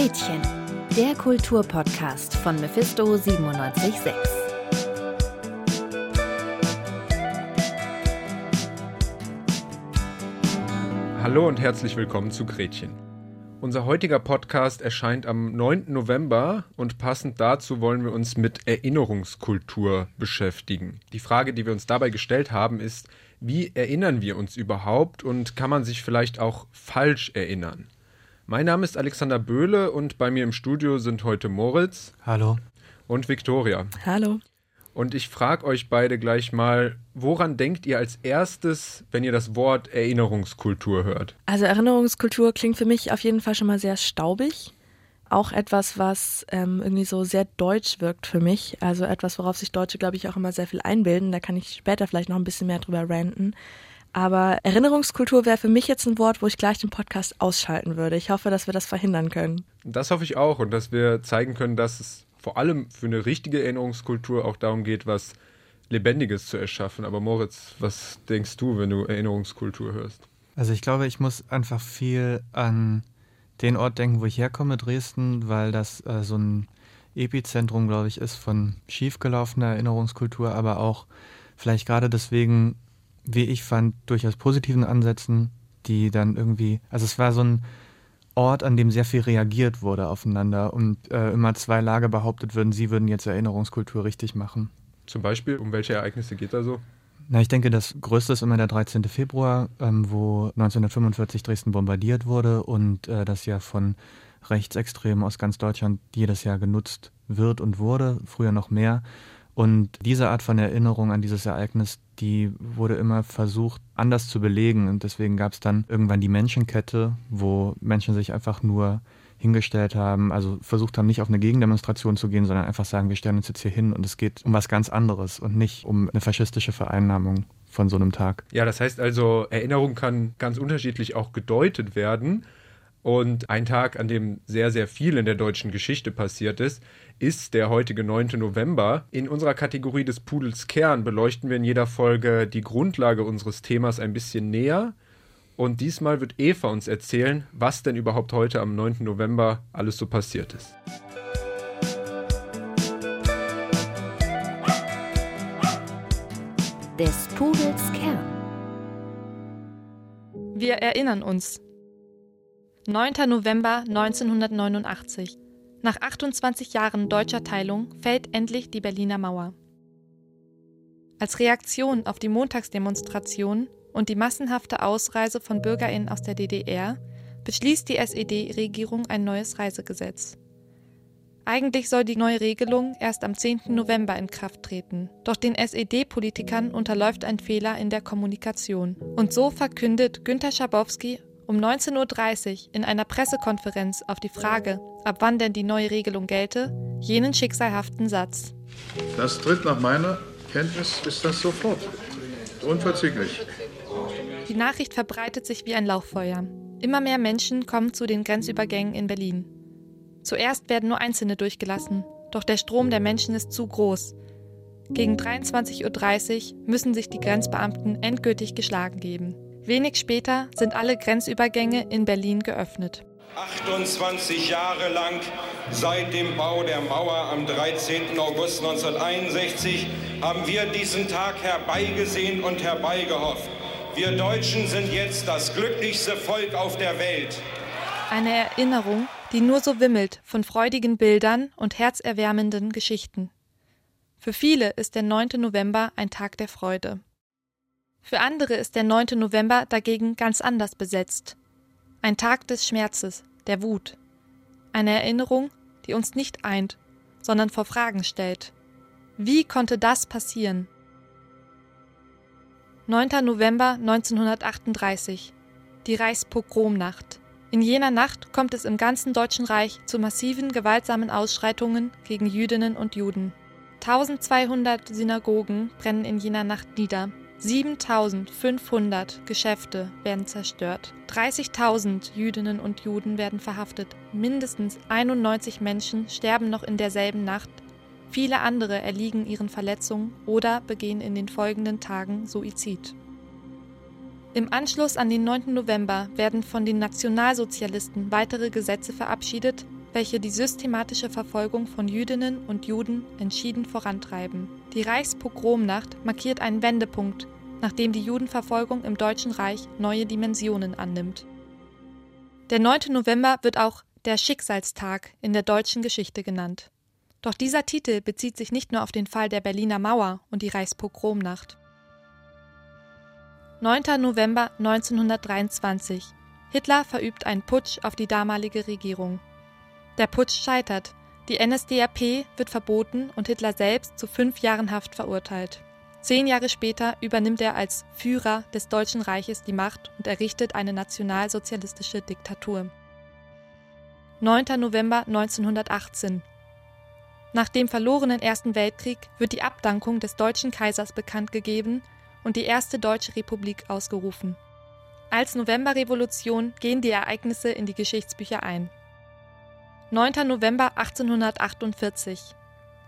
Gretchen, der Kulturpodcast von Mephisto 976. Hallo und herzlich willkommen zu Gretchen. Unser heutiger Podcast erscheint am 9. November und passend dazu wollen wir uns mit Erinnerungskultur beschäftigen. Die Frage, die wir uns dabei gestellt haben, ist, wie erinnern wir uns überhaupt und kann man sich vielleicht auch falsch erinnern? Mein Name ist Alexander Böhle und bei mir im Studio sind heute Moritz. Hallo. Und Viktoria. Hallo. Und ich frage euch beide gleich mal, woran denkt ihr als erstes, wenn ihr das Wort Erinnerungskultur hört? Also Erinnerungskultur klingt für mich auf jeden Fall schon mal sehr staubig. Auch etwas, was ähm, irgendwie so sehr deutsch wirkt für mich. Also etwas, worauf sich Deutsche, glaube ich, auch immer sehr viel einbilden. Da kann ich später vielleicht noch ein bisschen mehr drüber ranten. Aber Erinnerungskultur wäre für mich jetzt ein Wort, wo ich gleich den Podcast ausschalten würde. Ich hoffe, dass wir das verhindern können. Das hoffe ich auch und dass wir zeigen können, dass es vor allem für eine richtige Erinnerungskultur auch darum geht, was Lebendiges zu erschaffen. Aber Moritz, was denkst du, wenn du Erinnerungskultur hörst? Also ich glaube, ich muss einfach viel an den Ort denken, wo ich herkomme, Dresden, weil das äh, so ein Epizentrum, glaube ich, ist von schiefgelaufener Erinnerungskultur, aber auch vielleicht gerade deswegen wie ich fand, durchaus positiven Ansätzen, die dann irgendwie, also es war so ein Ort, an dem sehr viel reagiert wurde aufeinander und äh, immer zwei Lager behauptet würden, sie würden jetzt Erinnerungskultur richtig machen. Zum Beispiel, um welche Ereignisse geht da so? Na, ich denke, das größte ist immer der 13. Februar, ähm, wo 1945 Dresden bombardiert wurde und äh, das ja von Rechtsextremen aus ganz Deutschland jedes Jahr genutzt wird und wurde, früher noch mehr. Und diese Art von Erinnerung an dieses Ereignis, die wurde immer versucht anders zu belegen. Und deswegen gab es dann irgendwann die Menschenkette, wo Menschen sich einfach nur hingestellt haben, also versucht haben, nicht auf eine Gegendemonstration zu gehen, sondern einfach sagen, wir stellen uns jetzt hier hin und es geht um was ganz anderes und nicht um eine faschistische Vereinnahmung von so einem Tag. Ja, das heißt also, Erinnerung kann ganz unterschiedlich auch gedeutet werden. Und ein Tag, an dem sehr, sehr viel in der deutschen Geschichte passiert ist, ist der heutige 9. November. In unserer Kategorie des Pudels Kern beleuchten wir in jeder Folge die Grundlage unseres Themas ein bisschen näher. Und diesmal wird Eva uns erzählen, was denn überhaupt heute am 9. November alles so passiert ist. Des Pudels Kern. Wir erinnern uns, 9. November 1989. Nach 28 Jahren deutscher Teilung fällt endlich die Berliner Mauer. Als Reaktion auf die Montagsdemonstration und die massenhafte Ausreise von Bürgerinnen aus der DDR beschließt die SED-Regierung ein neues Reisegesetz. Eigentlich soll die neue Regelung erst am 10. November in Kraft treten, doch den SED-Politikern unterläuft ein Fehler in der Kommunikation. Und so verkündet Günter Schabowski um 19.30 Uhr in einer Pressekonferenz auf die Frage, ab wann denn die neue Regelung gelte, jenen schicksalhaften Satz. Das tritt nach meiner Kenntnis ist das sofort. Unverzüglich. Die Nachricht verbreitet sich wie ein Lauffeuer. Immer mehr Menschen kommen zu den Grenzübergängen in Berlin. Zuerst werden nur Einzelne durchgelassen, doch der Strom der Menschen ist zu groß. Gegen 23.30 Uhr müssen sich die Grenzbeamten endgültig geschlagen geben. Wenig später sind alle Grenzübergänge in Berlin geöffnet. 28 Jahre lang seit dem Bau der Mauer am 13. August 1961 haben wir diesen Tag herbeigesehen und herbeigehofft. Wir Deutschen sind jetzt das glücklichste Volk auf der Welt. Eine Erinnerung, die nur so wimmelt von freudigen Bildern und herzerwärmenden Geschichten. Für viele ist der 9. November ein Tag der Freude. Für andere ist der 9. November dagegen ganz anders besetzt. Ein Tag des Schmerzes, der Wut. Eine Erinnerung, die uns nicht eint, sondern vor Fragen stellt. Wie konnte das passieren? 9. November 1938. Die Reichspogromnacht. In jener Nacht kommt es im ganzen Deutschen Reich zu massiven gewaltsamen Ausschreitungen gegen Jüdinnen und Juden. 1200 Synagogen brennen in jener Nacht nieder. 7500 Geschäfte werden zerstört. 30.000 Jüdinnen und Juden werden verhaftet. Mindestens 91 Menschen sterben noch in derselben Nacht. Viele andere erliegen ihren Verletzungen oder begehen in den folgenden Tagen Suizid. Im Anschluss an den 9. November werden von den Nationalsozialisten weitere Gesetze verabschiedet, welche die systematische Verfolgung von Jüdinnen und Juden entschieden vorantreiben. Die Reichspogromnacht markiert einen Wendepunkt, nachdem die Judenverfolgung im Deutschen Reich neue Dimensionen annimmt. Der 9. November wird auch der Schicksalstag in der deutschen Geschichte genannt. Doch dieser Titel bezieht sich nicht nur auf den Fall der Berliner Mauer und die Reichspogromnacht. 9. November 1923. Hitler verübt einen Putsch auf die damalige Regierung. Der Putsch scheitert. Die NSDAP wird verboten und Hitler selbst zu fünf Jahren Haft verurteilt. Zehn Jahre später übernimmt er als Führer des Deutschen Reiches die Macht und errichtet eine nationalsozialistische Diktatur. 9. November 1918. Nach dem verlorenen Ersten Weltkrieg wird die Abdankung des deutschen Kaisers bekannt gegeben und die erste deutsche Republik ausgerufen. Als Novemberrevolution gehen die Ereignisse in die Geschichtsbücher ein. 9. November 1848.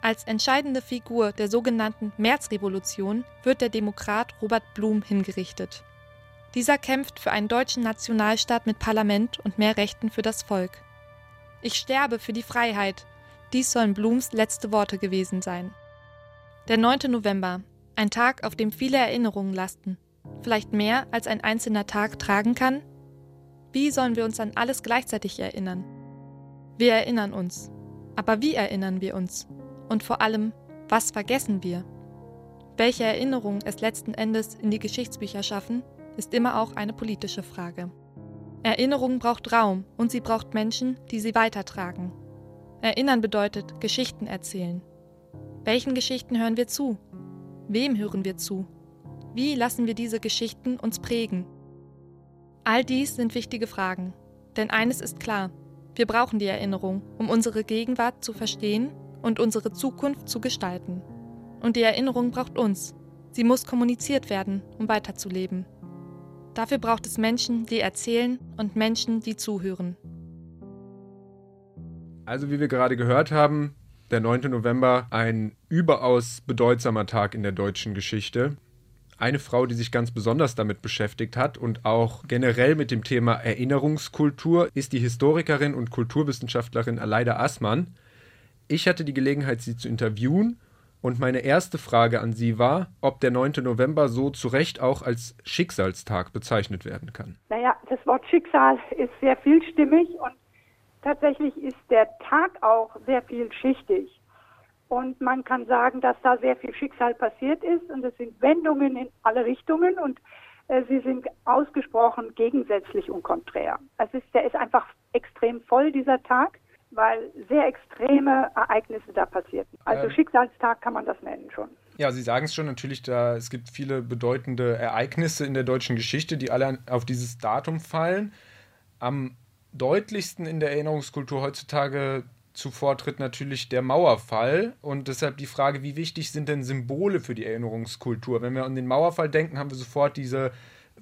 Als entscheidende Figur der sogenannten Märzrevolution wird der Demokrat Robert Blum hingerichtet. Dieser kämpft für einen deutschen Nationalstaat mit Parlament und mehr Rechten für das Volk. Ich sterbe für die Freiheit. Dies sollen Blums letzte Worte gewesen sein. Der 9. November, ein Tag, auf dem viele Erinnerungen lasten. Vielleicht mehr, als ein einzelner Tag tragen kann? Wie sollen wir uns an alles gleichzeitig erinnern? Wir erinnern uns. Aber wie erinnern wir uns? Und vor allem, was vergessen wir? Welche Erinnerungen es letzten Endes in die Geschichtsbücher schaffen, ist immer auch eine politische Frage. Erinnerung braucht Raum und sie braucht Menschen, die sie weitertragen. Erinnern bedeutet Geschichten erzählen. Welchen Geschichten hören wir zu? Wem hören wir zu? Wie lassen wir diese Geschichten uns prägen? All dies sind wichtige Fragen. Denn eines ist klar, wir brauchen die Erinnerung, um unsere Gegenwart zu verstehen und unsere Zukunft zu gestalten. Und die Erinnerung braucht uns. Sie muss kommuniziert werden, um weiterzuleben. Dafür braucht es Menschen, die erzählen und Menschen, die zuhören. Also wie wir gerade gehört haben, der 9. November ein überaus bedeutsamer Tag in der deutschen Geschichte. Eine Frau, die sich ganz besonders damit beschäftigt hat und auch generell mit dem Thema Erinnerungskultur, ist die Historikerin und Kulturwissenschaftlerin Aleida Assmann. Ich hatte die Gelegenheit, sie zu interviewen und meine erste Frage an Sie war, ob der 9. November so zu Recht auch als Schicksalstag bezeichnet werden kann. Naja, das Wort Schicksal ist sehr vielstimmig und Tatsächlich ist der Tag auch sehr vielschichtig. Und man kann sagen, dass da sehr viel Schicksal passiert ist und es sind Wendungen in alle Richtungen und äh, sie sind ausgesprochen gegensätzlich und konträr. Es ist, der ist einfach extrem voll, dieser Tag, weil sehr extreme Ereignisse da passierten. Also ähm, Schicksalstag kann man das nennen schon. Ja, Sie sagen es schon natürlich, da es gibt viele bedeutende Ereignisse in der deutschen Geschichte, die alle auf dieses Datum fallen. Am deutlichsten in der Erinnerungskultur heutzutage zuvor tritt natürlich der Mauerfall und deshalb die Frage, wie wichtig sind denn Symbole für die Erinnerungskultur? Wenn wir an den Mauerfall denken, haben wir sofort diese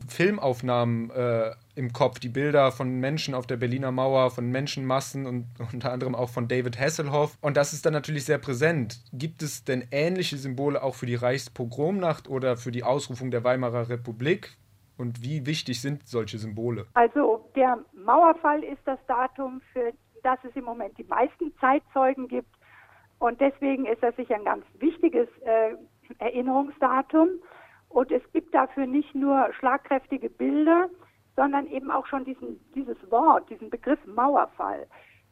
Filmaufnahmen äh, im Kopf, die Bilder von Menschen auf der Berliner Mauer, von Menschenmassen und unter anderem auch von David Hasselhoff. Und das ist dann natürlich sehr präsent. Gibt es denn ähnliche Symbole auch für die Reichspogromnacht oder für die Ausrufung der Weimarer Republik? Und wie wichtig sind solche Symbole? Also der Mauerfall ist das Datum, für das es im Moment die meisten Zeitzeugen gibt. Und deswegen ist das sicher ein ganz wichtiges äh, Erinnerungsdatum. Und es gibt dafür nicht nur schlagkräftige Bilder, sondern eben auch schon diesen, dieses Wort, diesen Begriff Mauerfall.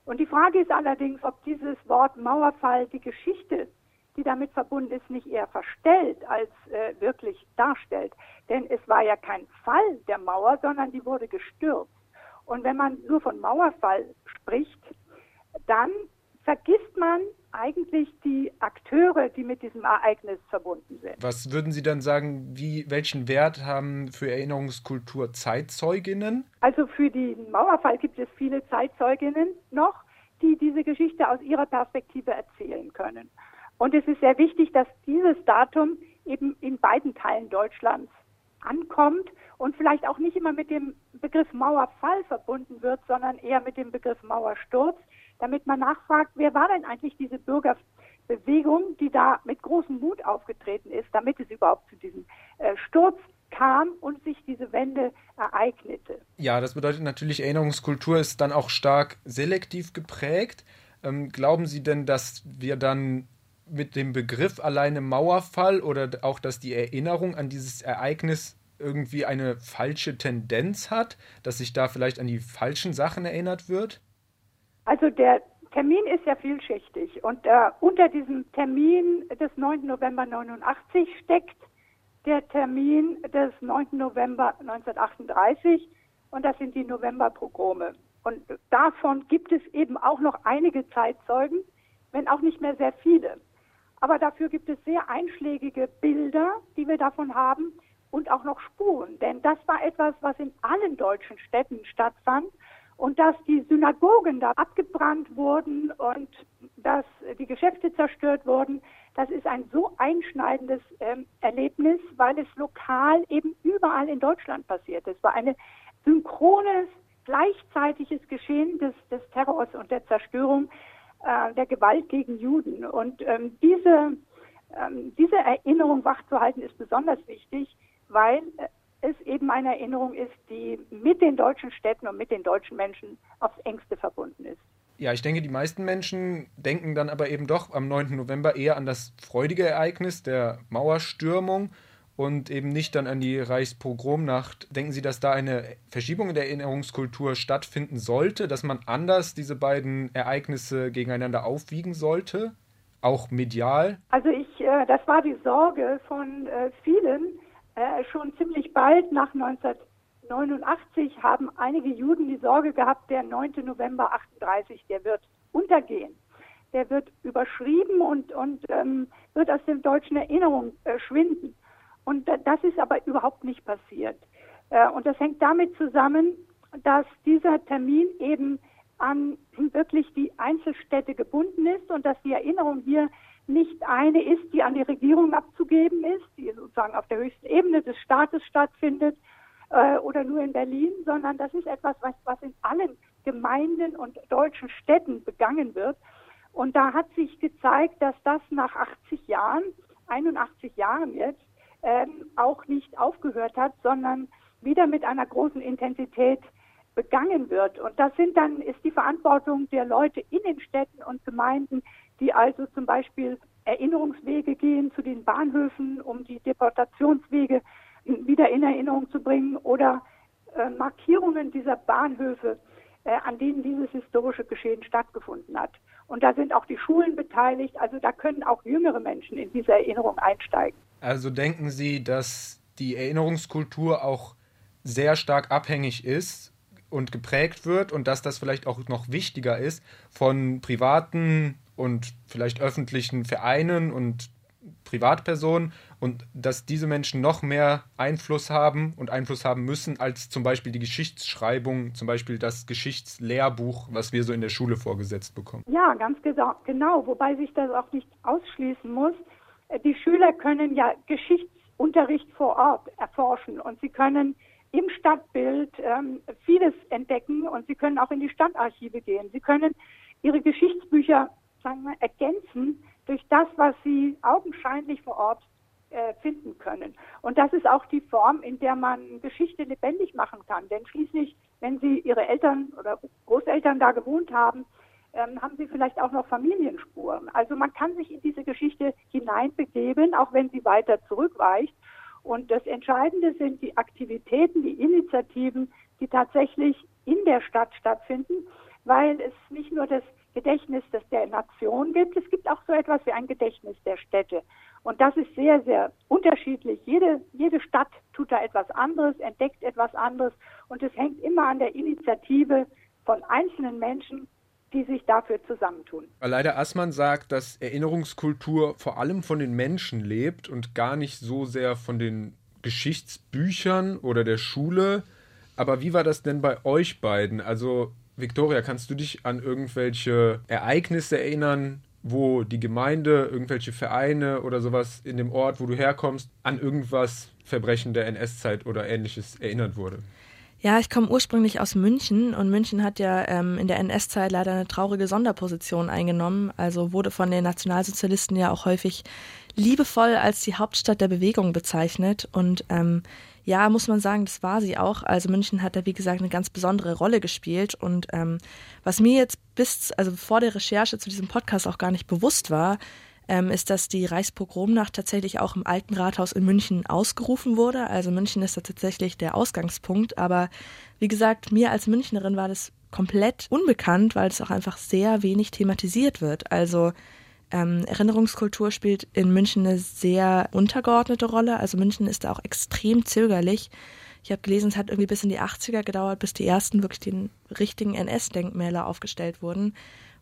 Und die Frage ist allerdings, ob dieses Wort Mauerfall die Geschichte die damit verbunden ist, nicht eher verstellt als äh, wirklich darstellt. Denn es war ja kein Fall der Mauer, sondern die wurde gestürzt. Und wenn man nur von Mauerfall spricht, dann vergisst man eigentlich die Akteure, die mit diesem Ereignis verbunden sind. Was würden Sie dann sagen, wie, welchen Wert haben für Erinnerungskultur Zeitzeuginnen? Also für den Mauerfall gibt es viele Zeitzeuginnen noch, die diese Geschichte aus ihrer Perspektive erzählen können. Und es ist sehr wichtig, dass dieses Datum eben in beiden Teilen Deutschlands ankommt und vielleicht auch nicht immer mit dem Begriff Mauerfall verbunden wird, sondern eher mit dem Begriff Mauersturz, damit man nachfragt, wer war denn eigentlich diese Bürgerbewegung, die da mit großem Mut aufgetreten ist, damit es überhaupt zu diesem äh, Sturz kam und sich diese Wende ereignete. Ja, das bedeutet natürlich, Erinnerungskultur ist dann auch stark selektiv geprägt. Ähm, glauben Sie denn, dass wir dann mit dem Begriff alleine Mauerfall oder auch, dass die Erinnerung an dieses Ereignis irgendwie eine falsche Tendenz hat, dass sich da vielleicht an die falschen Sachen erinnert wird? Also der Termin ist ja vielschichtig und äh, unter diesem Termin des 9. November 89 steckt der Termin des 9. November 1938 und das sind die Novemberpogrome. Und davon gibt es eben auch noch einige Zeitzeugen, wenn auch nicht mehr sehr viele. Aber dafür gibt es sehr einschlägige Bilder, die wir davon haben und auch noch Spuren. Denn das war etwas, was in allen deutschen Städten stattfand. Und dass die Synagogen da abgebrannt wurden und dass die Geschäfte zerstört wurden, das ist ein so einschneidendes ähm, Erlebnis, weil es lokal eben überall in Deutschland passiert. Es war ein synchrones, gleichzeitiges Geschehen des, des Terrors und der Zerstörung äh, der Gewalt gegen Juden. Und ähm, diese, ähm, diese Erinnerung wachzuhalten ist besonders wichtig, weil äh, es eben eine Erinnerung ist, die mit den deutschen Städten und mit den deutschen Menschen aufs engste verbunden ist. Ja, ich denke, die meisten Menschen denken dann aber eben doch am 9. November eher an das freudige Ereignis der Mauerstürmung und eben nicht dann an die Reichspogromnacht. Denken Sie, dass da eine Verschiebung in der Erinnerungskultur stattfinden sollte, dass man anders diese beiden Ereignisse gegeneinander aufwiegen sollte, auch medial? Also ich, äh, das war die Sorge von äh, vielen, äh, schon ziemlich bald nach 1989 haben einige Juden die Sorge gehabt, der 9. November 38, der wird untergehen. Der wird überschrieben und, und ähm, wird aus der deutschen Erinnerung äh, schwinden. Und das ist aber überhaupt nicht passiert. Äh, und das hängt damit zusammen, dass dieser Termin eben an wirklich die Einzelstädte gebunden ist und dass die Erinnerung hier nicht eine ist, die an die Regierung abzugeben ist, die sozusagen auf der höchsten Ebene des Staates stattfindet äh, oder nur in Berlin, sondern das ist etwas, was, was in allen Gemeinden und deutschen Städten begangen wird. Und da hat sich gezeigt, dass das nach 80 Jahren, 81 Jahren jetzt, ähm, auch nicht aufgehört hat, sondern wieder mit einer großen Intensität begangen wird. Und das sind dann, ist die Verantwortung der Leute in den Städten und Gemeinden, die also zum Beispiel Erinnerungswege gehen zu den Bahnhöfen, um die Deportationswege wieder in Erinnerung zu bringen oder äh, Markierungen dieser Bahnhöfe, äh, an denen dieses historische Geschehen stattgefunden hat. Und da sind auch die Schulen beteiligt, also da können auch jüngere Menschen in diese Erinnerung einsteigen. Also denken Sie, dass die Erinnerungskultur auch sehr stark abhängig ist und geprägt wird und dass das vielleicht auch noch wichtiger ist von privaten und vielleicht öffentlichen Vereinen und Privatpersonen und dass diese Menschen noch mehr Einfluss haben und Einfluss haben müssen als zum Beispiel die Geschichtsschreibung, zum Beispiel das Geschichtslehrbuch, was wir so in der Schule vorgesetzt bekommen. Ja, ganz genau, wobei sich das auch nicht ausschließen muss. Die Schüler können ja Geschichtsunterricht vor Ort erforschen und sie können im Stadtbild ähm, vieles entdecken und sie können auch in die Stadtarchive gehen. Sie können ihre Geschichtsbücher sagen wir, ergänzen durch das, was sie augenscheinlich vor Ort äh, finden können. Und das ist auch die Form, in der man Geschichte lebendig machen kann. Denn schließlich, wenn Sie Ihre Eltern oder Großeltern da gewohnt haben, ähm, haben Sie vielleicht auch noch Familienspuren. Also man kann sich in diese Geschichte hineinbegeben, auch wenn sie weiter zurückweicht. Und das Entscheidende sind die Aktivitäten, die Initiativen, die tatsächlich in der Stadt stattfinden, weil es nicht nur das Gedächtnis das der Nation gibt, es gibt auch so etwas wie ein Gedächtnis der Städte. Und das ist sehr, sehr unterschiedlich. Jede, jede Stadt tut da etwas anderes, entdeckt etwas anderes und es hängt immer an der Initiative von einzelnen Menschen, die sich dafür zusammentun. Leider Assmann sagt, dass Erinnerungskultur vor allem von den Menschen lebt und gar nicht so sehr von den Geschichtsbüchern oder der Schule. Aber wie war das denn bei euch beiden? Also, Victoria, kannst du dich an irgendwelche Ereignisse erinnern, wo die Gemeinde, irgendwelche Vereine oder sowas in dem Ort, wo du herkommst, an irgendwas Verbrechen der NS-Zeit oder ähnliches erinnert wurde? Ja, ich komme ursprünglich aus München und München hat ja ähm, in der NS-Zeit leider eine traurige Sonderposition eingenommen. Also wurde von den Nationalsozialisten ja auch häufig liebevoll als die Hauptstadt der Bewegung bezeichnet. Und ähm, Ja, muss man sagen, das war sie auch. Also München hat da, wie gesagt, eine ganz besondere Rolle gespielt. Und ähm, was mir jetzt bis, also vor der Recherche zu diesem Podcast auch gar nicht bewusst war, ähm, ist, dass die Reichspogromnacht tatsächlich auch im Alten Rathaus in München ausgerufen wurde. Also München ist da tatsächlich der Ausgangspunkt. Aber wie gesagt, mir als Münchnerin war das komplett unbekannt, weil es auch einfach sehr wenig thematisiert wird. Also ähm, Erinnerungskultur spielt in München eine sehr untergeordnete Rolle. Also München ist da auch extrem zögerlich. Ich habe gelesen, es hat irgendwie bis in die 80er gedauert, bis die ersten wirklich den richtigen NS-Denkmäler aufgestellt wurden.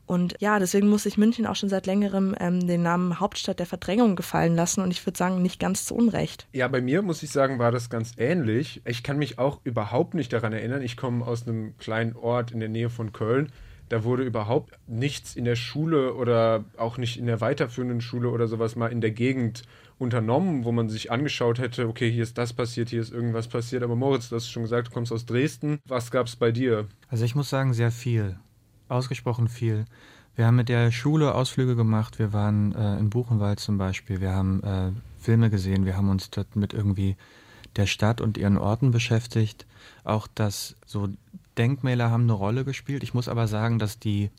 Und ja, deswegen muss sich München auch schon seit längerem ähm, den Namen Hauptstadt der Verdrängung gefallen lassen und ich würde sagen, nicht ganz zu Unrecht. Ja, bei mir muss ich sagen, war das ganz ähnlich. Ich kann mich auch überhaupt nicht daran erinnern. Ich komme aus einem kleinen Ort in der Nähe von Köln da wurde überhaupt nichts in der Schule oder auch nicht in der weiterführenden Schule oder sowas mal in der Gegend unternommen, wo man sich angeschaut hätte, okay, hier ist das passiert, hier ist irgendwas passiert. Aber Moritz, du hast schon gesagt, du kommst aus Dresden. Was gab es bei dir? Also ich muss sagen, sehr viel. Ausgesprochen viel. Wir haben mit der Schule Ausflüge gemacht. Wir waren äh, in Buchenwald zum Beispiel. Wir haben äh, Filme gesehen. Wir haben uns dort mit irgendwie der Stadt und ihren Orten beschäftigt. Auch das so Denkmäler haben eine Rolle gespielt. Ich muss aber sagen, dass die,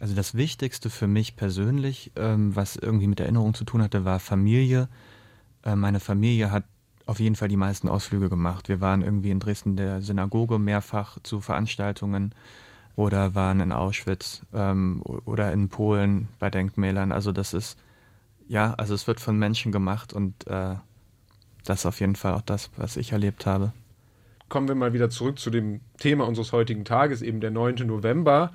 also das Wichtigste für mich persönlich, ähm, was irgendwie mit Erinnerung zu tun hatte, war Familie. Äh, meine Familie hat auf jeden Fall die meisten Ausflüge gemacht. Wir waren irgendwie in Dresden der Synagoge mehrfach zu Veranstaltungen oder waren in Auschwitz ähm, oder in Polen bei Denkmälern. Also das ist, ja, also es wird von Menschen gemacht und äh, das ist auf jeden Fall auch das, was ich erlebt habe kommen wir mal wieder zurück zu dem Thema unseres heutigen Tages, eben der 9. November.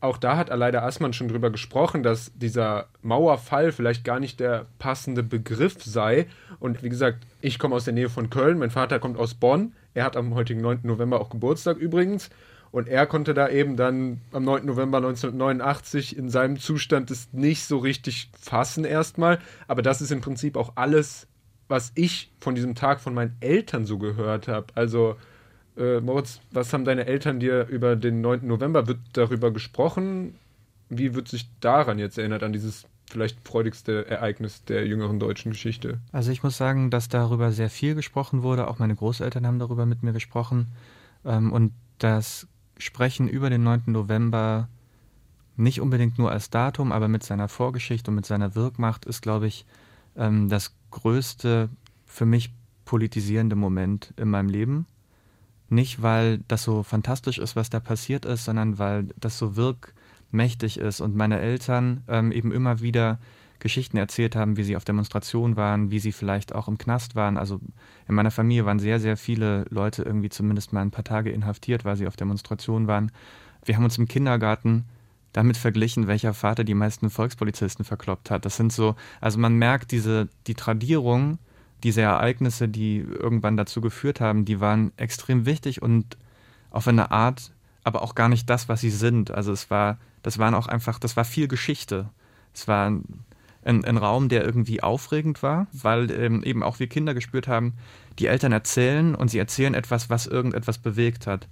Auch da hat Aleida Assmann schon drüber gesprochen, dass dieser Mauerfall vielleicht gar nicht der passende Begriff sei. Und wie gesagt, ich komme aus der Nähe von Köln, mein Vater kommt aus Bonn. Er hat am heutigen 9. November auch Geburtstag übrigens. Und er konnte da eben dann am 9. November 1989 in seinem Zustand es nicht so richtig fassen erstmal. Aber das ist im Prinzip auch alles, was ich von diesem Tag von meinen Eltern so gehört habe. Also äh, Moritz, was haben deine Eltern dir über den 9. November? Wird darüber gesprochen? Wie wird sich daran jetzt erinnert, an dieses vielleicht freudigste Ereignis der jüngeren deutschen Geschichte? Also ich muss sagen, dass darüber sehr viel gesprochen wurde. Auch meine Großeltern haben darüber mit mir gesprochen. Ähm, und das Sprechen über den 9. November nicht unbedingt nur als Datum, aber mit seiner Vorgeschichte und mit seiner Wirkmacht ist, glaube ich, ähm, das größte für mich politisierende Moment in meinem Leben. Nicht, weil das so fantastisch ist, was da passiert ist, sondern weil das so wirkmächtig ist und meine Eltern ähm, eben immer wieder Geschichten erzählt haben, wie sie auf Demonstrationen waren, wie sie vielleicht auch im Knast waren. Also in meiner Familie waren sehr, sehr viele Leute irgendwie zumindest mal ein paar Tage inhaftiert, weil sie auf Demonstrationen waren. Wir haben uns im Kindergarten damit verglichen, welcher Vater die meisten Volkspolizisten verkloppt hat. Das sind so, also man merkt diese, die Tradition diese Ereignisse, die irgendwann dazu geführt haben, die waren extrem wichtig und auf eine Art, aber auch gar nicht das, was sie sind. Also es war, das waren auch einfach, das war viel Geschichte. Es war ein, ein Raum, der irgendwie aufregend war, weil ähm, eben auch wir Kinder gespürt haben, die Eltern erzählen und sie erzählen etwas, was irgendetwas bewegt hat.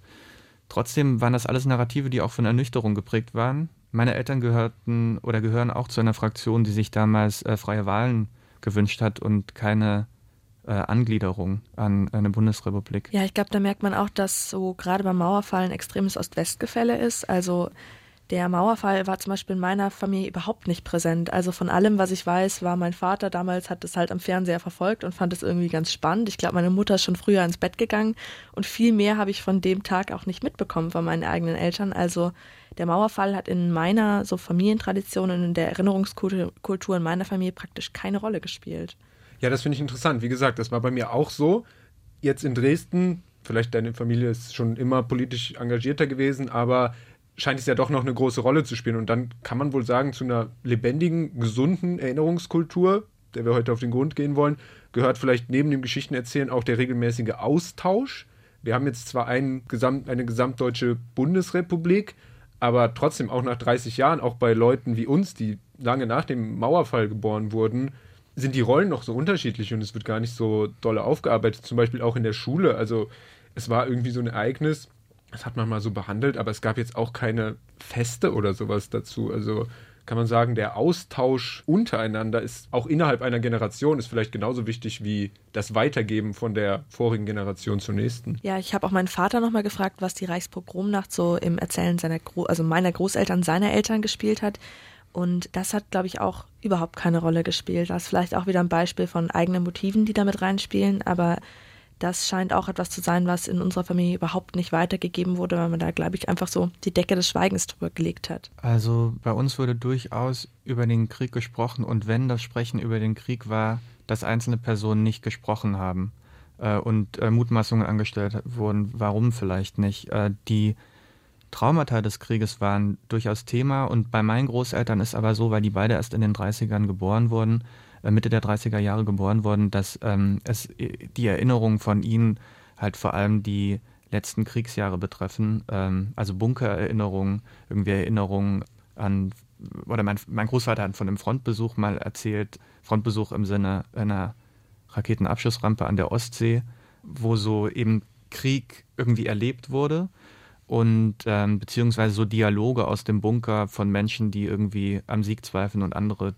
Trotzdem waren das alles Narrative, die auch von Ernüchterung geprägt waren. Meine Eltern gehörten oder gehören auch zu einer Fraktion, die sich damals äh, freie Wahlen gewünscht hat und keine äh, Angliederung an eine Bundesrepublik. Ja, ich glaube, da merkt man auch, dass so gerade beim Mauerfall ein extremes Ost-West-Gefälle ist. Also der Mauerfall war zum Beispiel in meiner Familie überhaupt nicht präsent. Also von allem, was ich weiß, war mein Vater damals, hat das halt am Fernseher verfolgt und fand es irgendwie ganz spannend. Ich glaube, meine Mutter ist schon früher ins Bett gegangen und viel mehr habe ich von dem Tag auch nicht mitbekommen von meinen eigenen Eltern. Also der Mauerfall hat in meiner so Familientradition und in der Erinnerungskultur in meiner Familie praktisch keine Rolle gespielt. Ja, das finde ich interessant. Wie gesagt, das war bei mir auch so. Jetzt in Dresden, vielleicht deine Familie ist schon immer politisch engagierter gewesen, aber scheint es ja doch noch eine große Rolle zu spielen. Und dann kann man wohl sagen, zu einer lebendigen, gesunden Erinnerungskultur, der wir heute auf den Grund gehen wollen, gehört vielleicht neben dem Geschichtenerzählen auch der regelmäßige Austausch. Wir haben jetzt zwar ein Gesamt, eine gesamtdeutsche Bundesrepublik, aber trotzdem auch nach 30 Jahren, auch bei Leuten wie uns, die lange nach dem Mauerfall geboren wurden, sind die Rollen noch so unterschiedlich und es wird gar nicht so dolle aufgearbeitet. Zum Beispiel auch in der Schule. Also es war irgendwie so ein Ereignis, das hat man mal so behandelt, aber es gab jetzt auch keine Feste oder sowas dazu. Also kann man sagen, der Austausch untereinander ist auch innerhalb einer Generation ist vielleicht genauso wichtig wie das Weitergeben von der vorigen Generation zur nächsten. Ja, ich habe auch meinen Vater nochmal gefragt, was die Reichspogromnacht so im Erzählen seiner, Gro also meiner Großeltern, seiner Eltern gespielt hat. Und das hat, glaube ich, auch überhaupt keine Rolle gespielt. Das ist vielleicht auch wieder ein Beispiel von eigenen Motiven, die damit reinspielen, aber das scheint auch etwas zu sein, was in unserer Familie überhaupt nicht weitergegeben wurde, weil man da, glaube ich, einfach so die Decke des Schweigens drüber gelegt hat. Also bei uns wurde durchaus über den Krieg gesprochen und wenn das Sprechen über den Krieg war, dass einzelne Personen nicht gesprochen haben äh, und äh, Mutmaßungen angestellt wurden, warum vielleicht nicht. Äh, die Traumata des Krieges waren durchaus Thema und bei meinen Großeltern ist aber so, weil die beide erst in den 30ern geboren wurden, äh, Mitte der 30er Jahre geboren worden, dass ähm, es die Erinnerungen von ihnen halt vor allem die letzten Kriegsjahre betreffen. Ähm, also Bunkererinnerungen, irgendwie Erinnerungen an, oder mein, mein Großvater hat von einem Frontbesuch mal erzählt, Frontbesuch im Sinne einer Raketenabschussrampe an der Ostsee, wo so eben Krieg irgendwie erlebt wurde und ähm, beziehungsweise so Dialoge aus dem Bunker von Menschen, die irgendwie am Sieg zweifeln und andere,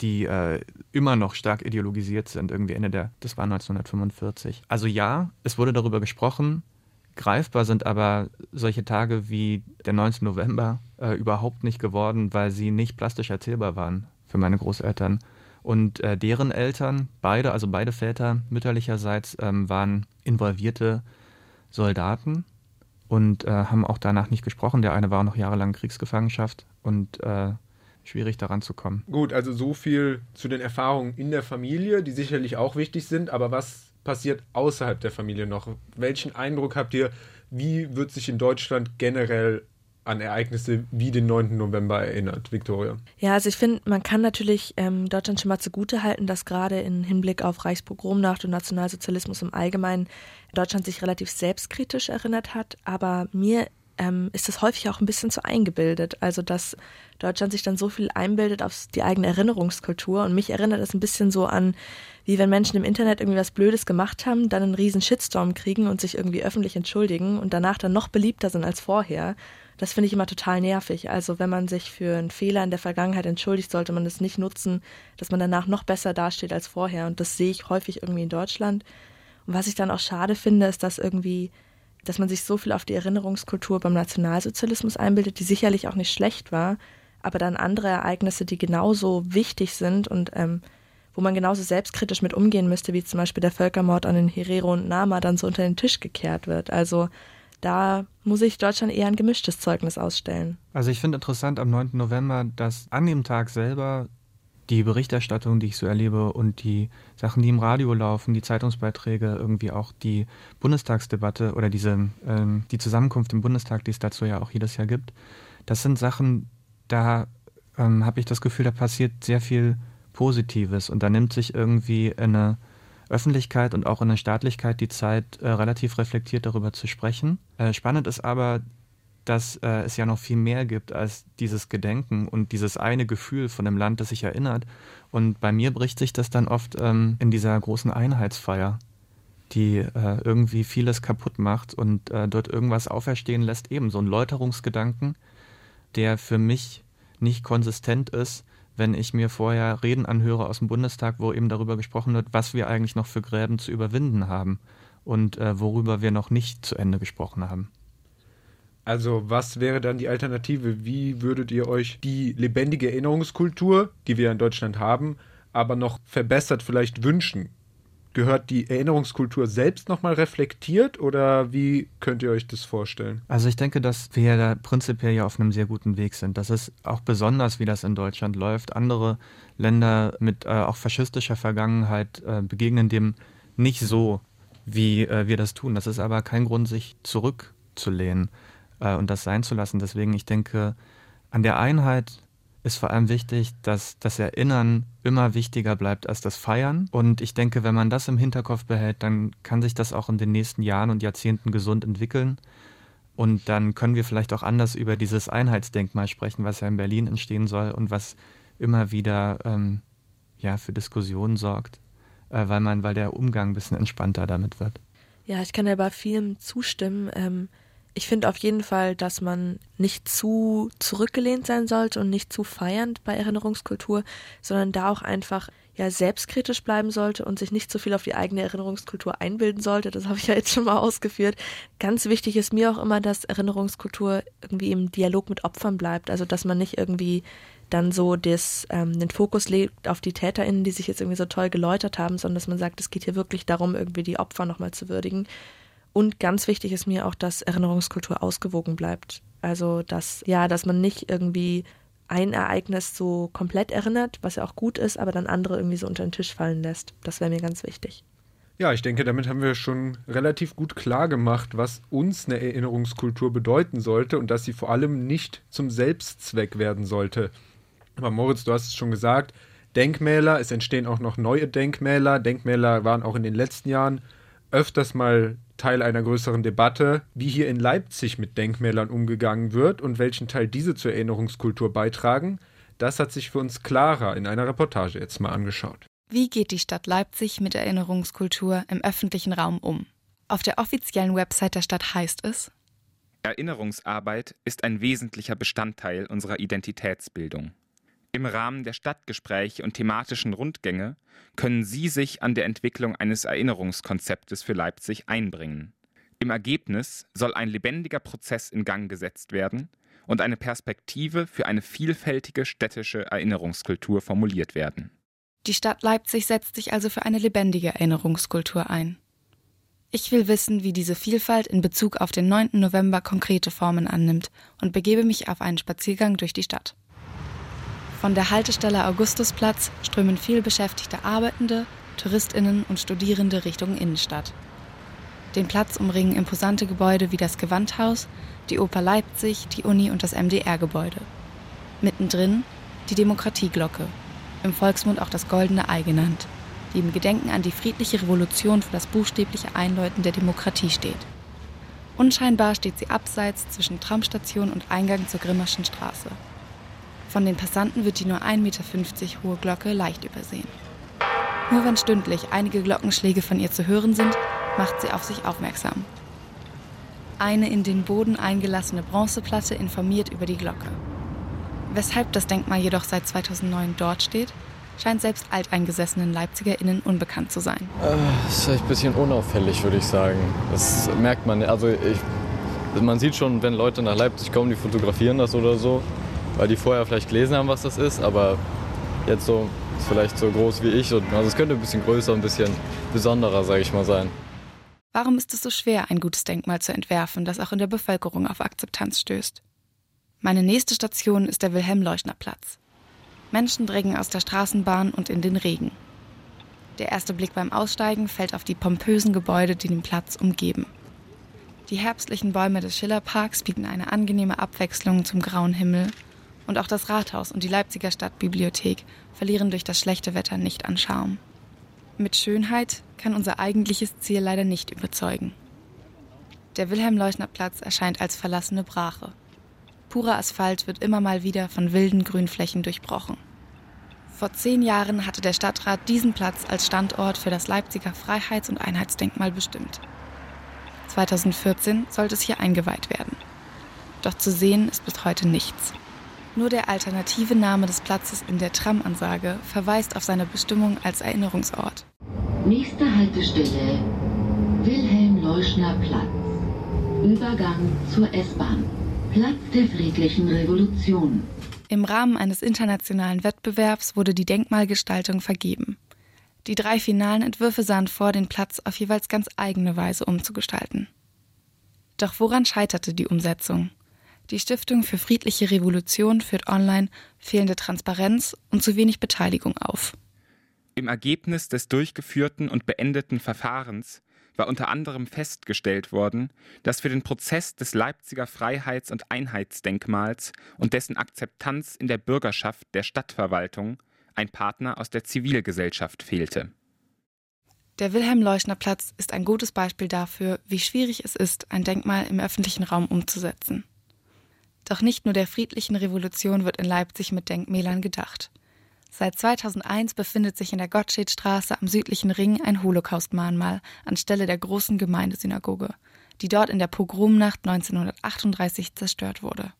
die äh, immer noch stark ideologisiert sind, irgendwie Ende der, das war 1945. Also ja, es wurde darüber gesprochen, greifbar sind aber solche Tage wie der 19. November äh, überhaupt nicht geworden, weil sie nicht plastisch erzählbar waren für meine Großeltern. Und äh, deren Eltern, beide, also beide Väter mütterlicherseits, ähm, waren involvierte Soldaten und äh, haben auch danach nicht gesprochen. Der eine war noch jahrelang Kriegsgefangenschaft und äh, schwierig daran zu kommen. Gut, also so viel zu den Erfahrungen in der Familie, die sicherlich auch wichtig sind, aber was passiert außerhalb der Familie noch? Welchen Eindruck habt ihr, wie wird sich in Deutschland generell an Ereignisse wie den 9. November erinnert, Viktoria? Ja, also ich finde, man kann natürlich ähm, Deutschland schon mal zugutehalten, dass gerade im Hinblick auf Reichspogromnacht und Nationalsozialismus im Allgemeinen Deutschland sich relativ selbstkritisch erinnert hat. Aber mir ähm, ist das häufig auch ein bisschen zu eingebildet. Also, dass Deutschland sich dann so viel einbildet auf die eigene Erinnerungskultur. Und mich erinnert das ein bisschen so an, wie wenn Menschen im Internet irgendwie was Blödes gemacht haben, dann einen riesen Shitstorm kriegen und sich irgendwie öffentlich entschuldigen und danach dann noch beliebter sind als vorher. Das finde ich immer total nervig. Also wenn man sich für einen Fehler in der Vergangenheit entschuldigt, sollte man das nicht nutzen, dass man danach noch besser dasteht als vorher. Und das sehe ich häufig irgendwie in Deutschland. Und was ich dann auch schade finde, ist, dass irgendwie dass man sich so viel auf die Erinnerungskultur beim Nationalsozialismus einbildet, die sicherlich auch nicht schlecht war, aber dann andere Ereignisse, die genauso wichtig sind und ähm, wo man genauso selbstkritisch mit umgehen müsste, wie zum Beispiel der Völkermord an den Herero und Nama, dann so unter den Tisch gekehrt wird. Also da muss ich Deutschland eher ein gemischtes Zeugnis ausstellen. Also ich finde interessant am 9. November, dass an dem Tag selber die Berichterstattung, die ich so erlebe und die Sachen, die im Radio laufen, die Zeitungsbeiträge, irgendwie auch die Bundestagsdebatte oder diese ähm, die Zusammenkunft im Bundestag, die es dazu ja auch jedes Jahr gibt, das sind Sachen, da ähm, habe ich das Gefühl, da passiert sehr viel Positives und da nimmt sich irgendwie eine Öffentlichkeit und auch in der Staatlichkeit die Zeit, äh, relativ reflektiert darüber zu sprechen. Äh, spannend ist aber, dass äh, es ja noch viel mehr gibt als dieses Gedenken und dieses eine Gefühl von dem Land, das sich erinnert. Und bei mir bricht sich das dann oft ähm, in dieser großen Einheitsfeier, die äh, irgendwie vieles kaputt macht und äh, dort irgendwas auferstehen lässt, eben so ein Läuterungsgedanken, der für mich nicht konsistent ist, wenn ich mir vorher Reden anhöre aus dem Bundestag, wo eben darüber gesprochen wird, was wir eigentlich noch für Gräben zu überwinden haben und äh, worüber wir noch nicht zu Ende gesprochen haben. Also was wäre dann die Alternative? Wie würdet ihr euch die lebendige Erinnerungskultur, die wir in Deutschland haben, aber noch verbessert vielleicht wünschen? Gehört die Erinnerungskultur selbst nochmal reflektiert oder wie könnt ihr euch das vorstellen? Also ich denke, dass wir da prinzipiell ja auf einem sehr guten Weg sind. Das ist auch besonders, wie das in Deutschland läuft. Andere Länder mit äh, auch faschistischer Vergangenheit äh, begegnen dem nicht so, wie äh, wir das tun. Das ist aber kein Grund, sich zurückzulehnen äh, und das sein zu lassen. Deswegen, ich denke, an der Einheit ist vor allem wichtig, dass das Erinnern immer wichtiger bleibt als das Feiern. Und ich denke, wenn man das im Hinterkopf behält, dann kann sich das auch in den nächsten Jahren und Jahrzehnten gesund entwickeln. Und dann können wir vielleicht auch anders über dieses Einheitsdenkmal sprechen, was ja in Berlin entstehen soll und was immer wieder ähm, ja, für Diskussionen sorgt, äh, weil man, weil der Umgang ein bisschen entspannter damit wird. Ja, ich kann ja bei vielem zustimmen. Ähm, Ich finde auf jeden Fall, dass man nicht zu zurückgelehnt sein sollte und nicht zu feiernd bei Erinnerungskultur, sondern da auch einfach ja selbstkritisch bleiben sollte und sich nicht zu viel auf die eigene Erinnerungskultur einbilden sollte. Das habe ich ja jetzt schon mal ausgeführt. Ganz wichtig ist mir auch immer, dass Erinnerungskultur irgendwie im Dialog mit Opfern bleibt. Also dass man nicht irgendwie dann so des, ähm, den Fokus legt auf die TäterInnen, die sich jetzt irgendwie so toll geläutert haben, sondern dass man sagt, es geht hier wirklich darum, irgendwie die Opfer nochmal zu würdigen. Und ganz wichtig ist mir auch, dass Erinnerungskultur ausgewogen bleibt. Also dass, ja, dass man nicht irgendwie ein Ereignis so komplett erinnert, was ja auch gut ist, aber dann andere irgendwie so unter den Tisch fallen lässt. Das wäre mir ganz wichtig. Ja, ich denke, damit haben wir schon relativ gut klar gemacht, was uns eine Erinnerungskultur bedeuten sollte und dass sie vor allem nicht zum Selbstzweck werden sollte. Aber Moritz, du hast es schon gesagt, Denkmäler, es entstehen auch noch neue Denkmäler. Denkmäler waren auch in den letzten Jahren öfters mal Teil einer größeren Debatte, wie hier in Leipzig mit Denkmälern umgegangen wird und welchen Teil diese zur Erinnerungskultur beitragen. Das hat sich für uns Clara in einer Reportage jetzt mal angeschaut. Wie geht die Stadt Leipzig mit Erinnerungskultur im öffentlichen Raum um? Auf der offiziellen Website der Stadt heißt es, Erinnerungsarbeit ist ein wesentlicher Bestandteil unserer Identitätsbildung. Im Rahmen der Stadtgespräche und thematischen Rundgänge können Sie sich an der Entwicklung eines Erinnerungskonzeptes für Leipzig einbringen. Im Ergebnis soll ein lebendiger Prozess in Gang gesetzt werden und eine Perspektive für eine vielfältige städtische Erinnerungskultur formuliert werden. Die Stadt Leipzig setzt sich also für eine lebendige Erinnerungskultur ein. Ich will wissen, wie diese Vielfalt in Bezug auf den 9. November konkrete Formen annimmt und begebe mich auf einen Spaziergang durch die Stadt. Von der Haltestelle Augustusplatz strömen vielbeschäftigte Arbeitende, Touristinnen und Studierende Richtung Innenstadt. Den Platz umringen imposante Gebäude wie das Gewandhaus, die Oper Leipzig, die Uni und das MDR-Gebäude. Mittendrin die Demokratieglocke, im Volksmund auch das Goldene Ei genannt, die im Gedenken an die friedliche Revolution für das buchstäbliche Einläuten der Demokratie steht. Unscheinbar steht sie abseits zwischen Tramstation und Eingang zur Grimmerschen Straße. Von den Passanten wird die nur 1,50 Meter hohe Glocke leicht übersehen. Nur wenn stündlich einige Glockenschläge von ihr zu hören sind, macht sie auf sich aufmerksam. Eine in den Boden eingelassene Bronzeplatte informiert über die Glocke. Weshalb das Denkmal jedoch seit 2009 dort steht, scheint selbst alteingesessenen LeipzigerInnen unbekannt zu sein. Äh, das ist vielleicht ein bisschen unauffällig, würde ich sagen. Das merkt man. Also ich, man sieht schon, wenn Leute nach Leipzig kommen, die fotografieren das oder so weil die vorher vielleicht gelesen haben, was das ist, aber jetzt so vielleicht so groß wie ich. Also es könnte ein bisschen größer, ein bisschen besonderer, sage ich mal, sein. Warum ist es so schwer, ein gutes Denkmal zu entwerfen, das auch in der Bevölkerung auf Akzeptanz stößt? Meine nächste Station ist der Wilhelm-Leuschner-Platz. Menschen drängen aus der Straßenbahn und in den Regen. Der erste Blick beim Aussteigen fällt auf die pompösen Gebäude, die den Platz umgeben. Die herbstlichen Bäume des Schillerparks bieten eine angenehme Abwechslung zum grauen Himmel und auch das Rathaus und die Leipziger Stadtbibliothek verlieren durch das schlechte Wetter nicht an Charme. Mit Schönheit kann unser eigentliches Ziel leider nicht überzeugen. Der Wilhelm-Leuschner-Platz erscheint als verlassene Brache. Purer Asphalt wird immer mal wieder von wilden Grünflächen durchbrochen. Vor zehn Jahren hatte der Stadtrat diesen Platz als Standort für das Leipziger Freiheits- und Einheitsdenkmal bestimmt. 2014 sollte es hier eingeweiht werden. Doch zu sehen ist bis heute nichts. Nur der alternative Name des Platzes in der Tramansage verweist auf seine Bestimmung als Erinnerungsort. Nächste Haltestelle Wilhelm-Leuschner Platz. Übergang zur S-Bahn. Platz der friedlichen Revolution. Im Rahmen eines internationalen Wettbewerbs wurde die Denkmalgestaltung vergeben. Die drei finalen Entwürfe sahen vor, den Platz auf jeweils ganz eigene Weise umzugestalten. Doch woran scheiterte die Umsetzung? Die Stiftung für friedliche Revolution führt online fehlende Transparenz und zu wenig Beteiligung auf. Im Ergebnis des durchgeführten und beendeten Verfahrens war unter anderem festgestellt worden, dass für den Prozess des Leipziger Freiheits- und Einheitsdenkmals und dessen Akzeptanz in der Bürgerschaft der Stadtverwaltung ein Partner aus der Zivilgesellschaft fehlte. Der Wilhelm-Leuschner-Platz ist ein gutes Beispiel dafür, wie schwierig es ist, ein Denkmal im öffentlichen Raum umzusetzen. Doch nicht nur der friedlichen Revolution wird in Leipzig mit Denkmälern gedacht. Seit 2001 befindet sich in der Gottschedstraße am südlichen Ring ein Holocaust-Mahnmal anstelle der großen Gemeindesynagoge, die dort in der Pogromnacht 1938 zerstört wurde.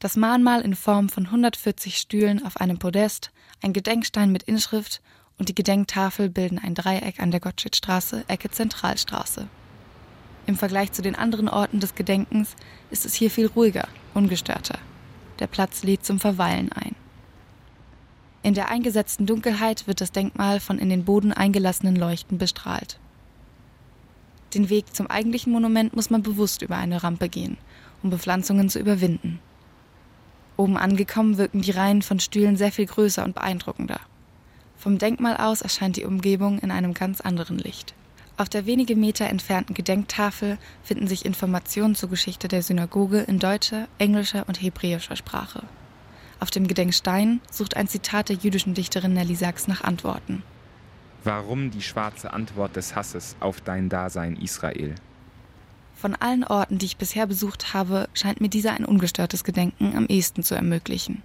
Das Mahnmal in Form von 140 Stühlen auf einem Podest, ein Gedenkstein mit Inschrift und die Gedenktafel bilden ein Dreieck an der Gottschedstraße, Ecke Zentralstraße. Im Vergleich zu den anderen Orten des Gedenkens ist es hier viel ruhiger, ungestörter. Der Platz lädt zum Verweilen ein. In der eingesetzten Dunkelheit wird das Denkmal von in den Boden eingelassenen Leuchten bestrahlt. Den Weg zum eigentlichen Monument muss man bewusst über eine Rampe gehen, um Bepflanzungen zu überwinden. Oben angekommen wirken die Reihen von Stühlen sehr viel größer und beeindruckender. Vom Denkmal aus erscheint die Umgebung in einem ganz anderen Licht. Auf der wenige Meter entfernten Gedenktafel finden sich Informationen zur Geschichte der Synagoge in deutscher, englischer und hebräischer Sprache. Auf dem Gedenkstein sucht ein Zitat der jüdischen Dichterin Nelly Sachs nach Antworten. Warum die schwarze Antwort des Hasses auf dein Dasein, Israel? Von allen Orten, die ich bisher besucht habe, scheint mir dieser ein ungestörtes Gedenken am ehesten zu ermöglichen.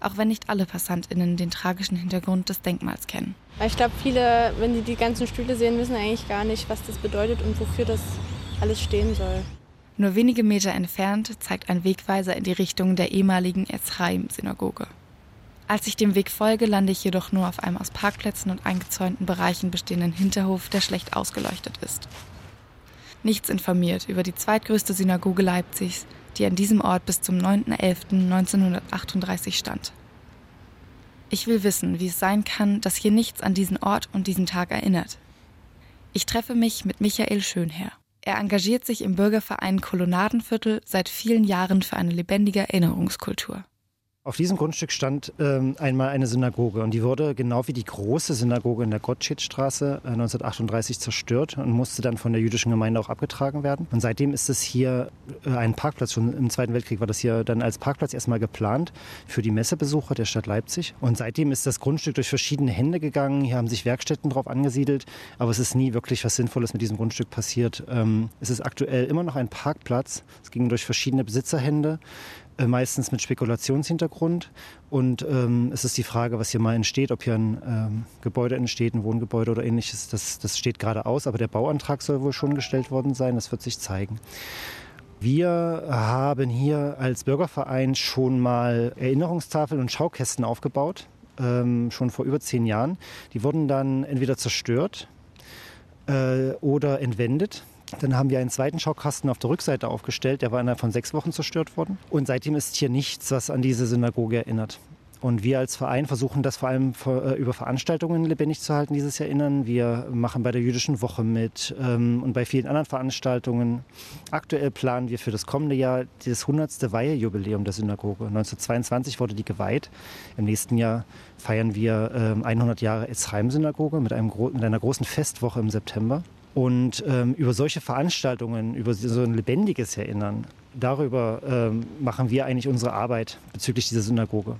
Auch wenn nicht alle PassantInnen den tragischen Hintergrund des Denkmals kennen. Ich glaube, viele, wenn die die ganzen Stühle sehen, wissen eigentlich gar nicht, was das bedeutet und wofür das alles stehen soll. Nur wenige Meter entfernt zeigt ein Wegweiser in die Richtung der ehemaligen Ezraim-Synagoge. Als ich dem Weg folge, lande ich jedoch nur auf einem aus Parkplätzen und eingezäunten Bereichen bestehenden Hinterhof, der schlecht ausgeleuchtet ist. Nichts informiert über die zweitgrößte Synagoge Leipzigs, die an diesem Ort bis zum 9.11.1938 stand. Ich will wissen, wie es sein kann, dass hier nichts an diesen Ort und diesen Tag erinnert. Ich treffe mich mit Michael Schönherr. Er engagiert sich im Bürgerverein Kolonnadenviertel seit vielen Jahren für eine lebendige Erinnerungskultur. Auf diesem Grundstück stand ähm, einmal eine Synagoge und die wurde genau wie die große Synagoge in der Gottschedstraße äh, 1938 zerstört und musste dann von der jüdischen Gemeinde auch abgetragen werden. Und seitdem ist es hier äh, ein Parkplatz. Schon im Zweiten Weltkrieg war das hier dann als Parkplatz erstmal geplant für die Messebesucher der Stadt Leipzig. Und seitdem ist das Grundstück durch verschiedene Hände gegangen. Hier haben sich Werkstätten drauf angesiedelt, aber es ist nie wirklich was Sinnvolles mit diesem Grundstück passiert. Ähm, es ist aktuell immer noch ein Parkplatz. Es ging durch verschiedene Besitzerhände. Äh, meistens mit Spekulationshintergrund. Und ähm, es ist die Frage, was hier mal entsteht, ob hier ein ähm, Gebäude entsteht, ein Wohngebäude oder ähnliches. Das, das steht gerade aus, aber der Bauantrag soll wohl schon gestellt worden sein. Das wird sich zeigen. Wir haben hier als Bürgerverein schon mal Erinnerungstafeln und Schaukästen aufgebaut, ähm, schon vor über zehn Jahren. Die wurden dann entweder zerstört äh, oder entwendet. Dann haben wir einen zweiten Schaukasten auf der Rückseite aufgestellt, der war innerhalb von sechs Wochen zerstört worden. Und seitdem ist hier nichts, was an diese Synagoge erinnert. Und wir als Verein versuchen das vor allem äh, über Veranstaltungen lebendig zu halten, dieses Erinnern. Wir machen bei der Jüdischen Woche mit ähm, und bei vielen anderen Veranstaltungen. Aktuell planen wir für das kommende Jahr das 100. Weihejubiläum der Synagoge. 1922 wurde die geweiht. Im nächsten Jahr feiern wir ähm, 100 Jahre Ezraim-Synagoge mit, mit einer großen Festwoche im September. Und ähm, über solche Veranstaltungen, über so ein lebendiges Erinnern, darüber ähm, machen wir eigentlich unsere Arbeit bezüglich dieser Synagoge.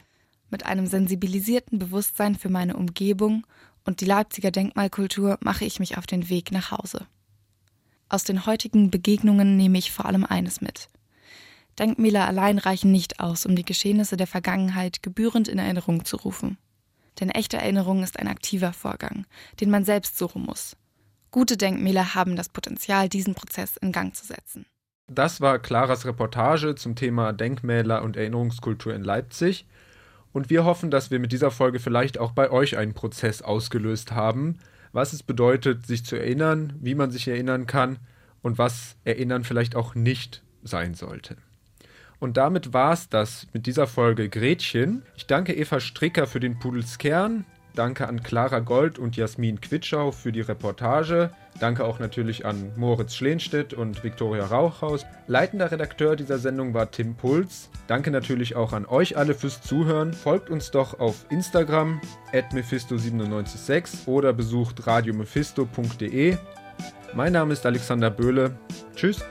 Mit einem sensibilisierten Bewusstsein für meine Umgebung und die Leipziger Denkmalkultur mache ich mich auf den Weg nach Hause. Aus den heutigen Begegnungen nehme ich vor allem eines mit. Denkmäler allein reichen nicht aus, um die Geschehnisse der Vergangenheit gebührend in Erinnerung zu rufen. Denn echte Erinnerung ist ein aktiver Vorgang, den man selbst suchen muss. Gute Denkmäler haben das Potenzial, diesen Prozess in Gang zu setzen. Das war Claras Reportage zum Thema Denkmäler und Erinnerungskultur in Leipzig. Und wir hoffen, dass wir mit dieser Folge vielleicht auch bei euch einen Prozess ausgelöst haben, was es bedeutet, sich zu erinnern, wie man sich erinnern kann und was Erinnern vielleicht auch nicht sein sollte. Und damit war es das mit dieser Folge Gretchen. Ich danke Eva Stricker für den Pudelskern. Danke an Clara Gold und Jasmin Quitschau für die Reportage. Danke auch natürlich an Moritz Schlehnstedt und Viktoria Rauchhaus. Leitender Redakteur dieser Sendung war Tim Puls. Danke natürlich auch an euch alle fürs Zuhören. Folgt uns doch auf Instagram at mephisto976 oder besucht radiomephisto.de. Mein Name ist Alexander Böhle. Tschüss.